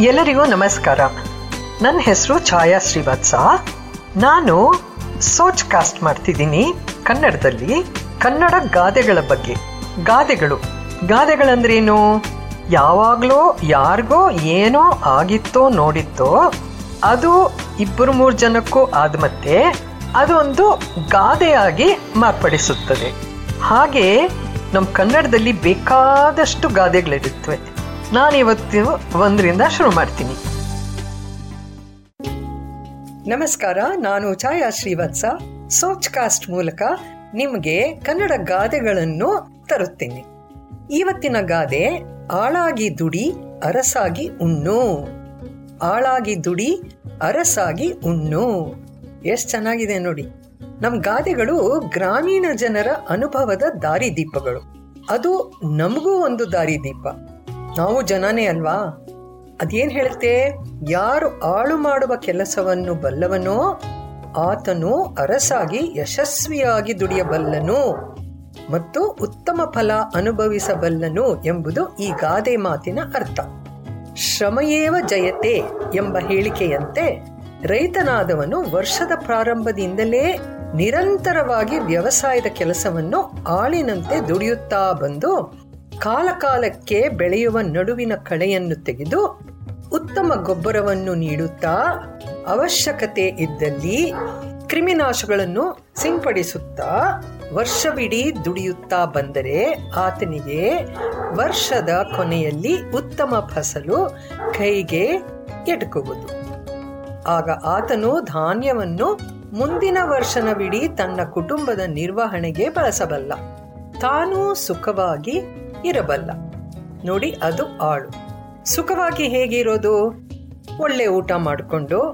ಎಲ್ಲರಿಗೂ ನಮಸ್ಕಾರ. ನನ್ನ ಹೆಸರು ಛಾಯಾ ಶ್ರೀವತ್ಸ. ನಾನು ಸೋಚ್ ಕಾಸ್ಟ್ ಮಾಡ್ತಿದ್ದೀನಿ ಕನ್ನಡದಲ್ಲಿ ಕನ್ನಡ ಗಾದೆಗಳ ಬಗ್ಗೆ. ಗಾದೆಗಳು. ಗಾದೆಗಳಂದ್ರೇನು? ಯಾವಾಗಲೋ ಯಾರಿಗೋ ಏನೋ ಆಗಿತ್ತೋ ನೋಡಿತ್ತೋ, ಅದು ಇಬ್ಬರು ಮೂರು ಜನಕ್ಕೂ ಆದ ಮತ್ತೆ ಅದೊಂದು ಗಾದೆಯಾಗಿ ಮಾರ್ಪಡಿಸುತ್ತದೆ. ಹಾಗೆ ನಮ್ಮ ಕನ್ನಡದಲ್ಲಿ ಬೇಕಾದಷ್ಟು ಗಾದೆಗಳಿರುತ್ತವೆ. ನಾನಿವತ್ತು ಒಂದರಿಂದ ಶುರು ಮಾಡ್ತೀನಿ. ನಮಸ್ಕಾರ, ನಾನು ಛಾಯಾ ಶ್ರೀವತ್ಸ. ಸೋಚ್ ಕಾಸ್ಟ್ ಮೂಲಕ ನಿಮಗೆ ಕನ್ನಡ ಗಾದೆಗಳನ್ನು ತರುತ್ತೇನೆ. ಇವತ್ತಿನ ಗಾದೆ, ಆಳಾಗಿ ದುಡಿ, ಅರಸಾಗಿ ಉಣ್ಣು. ಆಳಾಗಿ ದುಡಿ, ಅರಸಾಗಿ ಉಣ್ಣು. ಎಷ್ಟು ಚೆನ್ನಾಗಿದೆ ನೋಡಿ. ನಮ್ಮ ಗಾದೆಗಳು ಗ್ರಾಮೀಣ ಜನರ ಅನುಭವದ ದಾರಿದೀಪಗಳು. ಅದು ನಮಗೂ ಒಂದು ದಾರಿದೀಪ. ನಾವು ಜನನೇ ಅಲ್ವಾ? ಅದೇನ್ ಹೇಳುತ್ತೆ? ಯಾರು ಆಳು ಮಾಡುವ ಕೆಲಸವನ್ನು ಬಲ್ಲವನೋ, ಆತನು ಅರಸಾಗಿ ಯಶಸ್ವಿಯಾಗಿ ದುಡಿಯಬಲ್ಲನು ಮತ್ತು ಉತ್ತಮ ಫಲ ಅನುಭವಿಸಬಲ್ಲನು ಎಂಬುದು ಈ ಗಾದೆ ಮಾತಿನ ಅರ್ಥ. ಶ್ರಮಯೇವ ಜಯತೆ ಎಂಬ ಹೇಳಿಕೆಯಂತೆ ರೈತನಾದವನು ವರ್ಷದ ಪ್ರಾರಂಭದಿಂದಲೇ ನಿರಂತರವಾಗಿ ವ್ಯವಸಾಯದ ಕೆಲಸವನ್ನು ಆಳಿನಂತೆ ದುಡಿಯುತ್ತಾ ಬಂದು ಕಾಲಕಾಲಕ್ಕೆ ಬೆಳೆಯುವ ನಡುವಿನ ಕಳೆಯನ್ನು ತೆಗೆದು ಉತ್ತಮ ಗೊಬ್ಬರವನ್ನು ನೀಡುತ್ತಾ ಅವಶ್ಯಕತೆ ಇದ್ದಲ್ಲಿ ಕ್ರಿಮಿನಾಶಗಳನ್ನು ಸಿಂಪಡಿಸುತ್ತಾ ವರ್ಷವಿಡೀ ದುಡಿಯುತ್ತಾ ಬಂದರೆ ಆತನಿಗೆ ವರ್ಷದ ಕೊನೆಯಲ್ಲಿ ಉತ್ತಮ ಫಸಲು ಕೈಗೆ ಎಟುಕುವುದು. ಆಗ ಆತನು ಧಾನ್ಯವನ್ನು ಮುಂದಿನ ವರ್ಷನವಿಡೀ ತನ್ನ ಕುಟುಂಬದ ನಿರ್ವಹಣೆಗೆ ಬಳಸಬಲ್ಲ. ತಾನೂ ಸುಖವಾಗಿ ಇರಬಲ್ಲ. ನೋಡಿ, ಅದು ಆಳು. ಸುಖವಾಗಿ ಹೇಗಿರೋದು? ಒಳ್ಳೆ ಊಟ ಮಾಡಿಕೊಂಡು,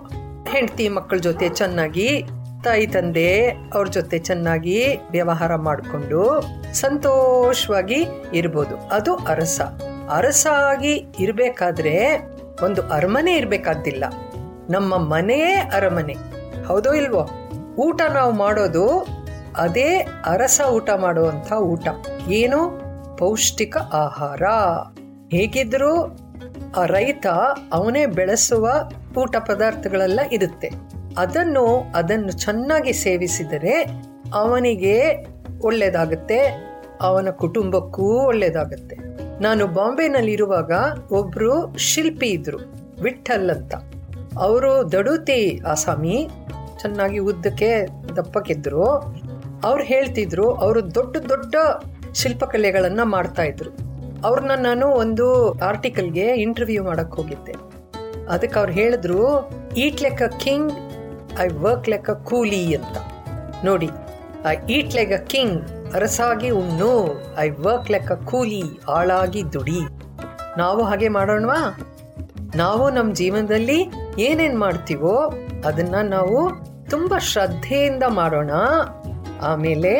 ಹೆಂಡತಿ ಮಕ್ಕಳ ಜೊತೆ ಚೆನ್ನಾಗಿ, ತಾಯಿ, ತಂದೆ ಅವ್ರ ಜೊತೆ ಚೆನ್ನಾಗಿ ವ್ಯವಹಾರ ಮಾಡಿಕೊಂಡು ಸಂತೋಷವಾಗಿ ಇರ್ಬೋದು. ಅದು ಅರಸ. ಅರಸಾಗಿ ಇರಬೇಕಾದ್ರೆ ಒಂದು ಅರಮನೆ ಇರ್ಬೇಕಾದಿಲ್ಲ ನಮ್ಮ ಮನೆಯೇ ಅರಮನೆ. ಹೌದೋ ಇಲ್ವೋ? ಊಟ ನಾವು ಮಾಡೋದು ಅದೇ ಅರಸ ಊಟ ಮಾಡುವಂತ ಊಟ. ಏನು? ಪೌಷ್ಟಿಕ ಆಹಾರ. ಹೇಗಿದ್ರೂ ರೈತ ಅವನೇ ಬೆಳೆಸುವ ಊಟ ಪದಾರ್ಥಗಳೆಲ್ಲ ಇರುತ್ತೆ. ಅದನ್ನು ಅದನ್ನು ಚೆನ್ನಾಗಿ ಸೇವಿಸಿದರೆ ಅವನಿಗೆ ಒಳ್ಳೆಯದಾಗುತ್ತೆ ಅವನ ಕುಟುಂಬಕ್ಕೂ ಒಳ್ಳೆಯದಾಗುತ್ತೆ ನಾನು ಬಾಂಬೆನಲ್ಲಿರುವಾಗ ಒಬ್ಬರು ಶಿಲ್ಪಿ ಇದ್ರು, ವಿಠಲ್ ಅಂತ. ಅವರು ದಡುತಿ ಆಸಾಮಿ, ಚೆನ್ನಾಗಿ ಉದ್ದಕ್ಕೆ ದಪ್ಪಕ್ಕಿದ್ರು ಅವ್ರು ಹೇಳ್ತಿದ್ರು, ಅವರು ದೊಡ್ಡ ದೊಡ್ಡ ಶಿಲ್ಪಕಲೆಗಳನ್ನ ಮಾಡ್ತಾ ಇದ್ರು. ಅವ್ರನ್ನ ನಾನು ಒಂದು ಆರ್ಟಿಕಲ್ಗೆ ಇಂಟರ್ವ್ಯೂ ಮಾಡಕ್ ಹೋಗಿದ್ದೆ. ಅದಕ್ಕೆ ಅವ್ರು ಹೇಳಿದ್ರು, eat like a king, I work like a coolie ಅಂತ. ನೋಡಿ, I eat like a king, ಅರಸಾಗಿ ಉಣ್ಣು, I work like a coolie ಆಳಾಗಿ ದುಡಿ. ನಾವು ಹಾಗೆ ಮಾಡೋಣವಾ? ನಾವು ನಮ್ಮ ಜೀವನದಲ್ಲಿ ಏನೇನ್ ಮಾಡ್ತೀವೋ ಅದನ್ನ ನಾವು ತುಂಬಾ ಶ್ರದ್ಧೆಯಿಂದ ಮಾಡೋಣ. ಆಮೇಲೆ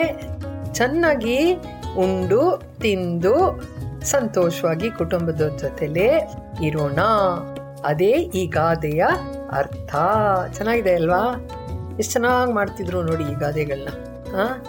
ಚೆನ್ನಾಗಿ ಉಂಡು, ತಿಂದು, ಸಂತೋಷವಾಗಿ ಕುಟುಂಬದ ಜೊತೆಲೇ ಇರೋಣ. ಅದೇ ಈ ಗಾದೆಯ ಅರ್ಥ. ಚೆನ್ನಾಗಿದೆ ಅಲ್ವಾ? ಎಷ್ಟು ಚೆನ್ನಾಗಿ ಮಾಡ್ತಿದ್ರು ನೋಡಿ ಈ ಗಾದೆಗಳನ್ನ ಹಾ?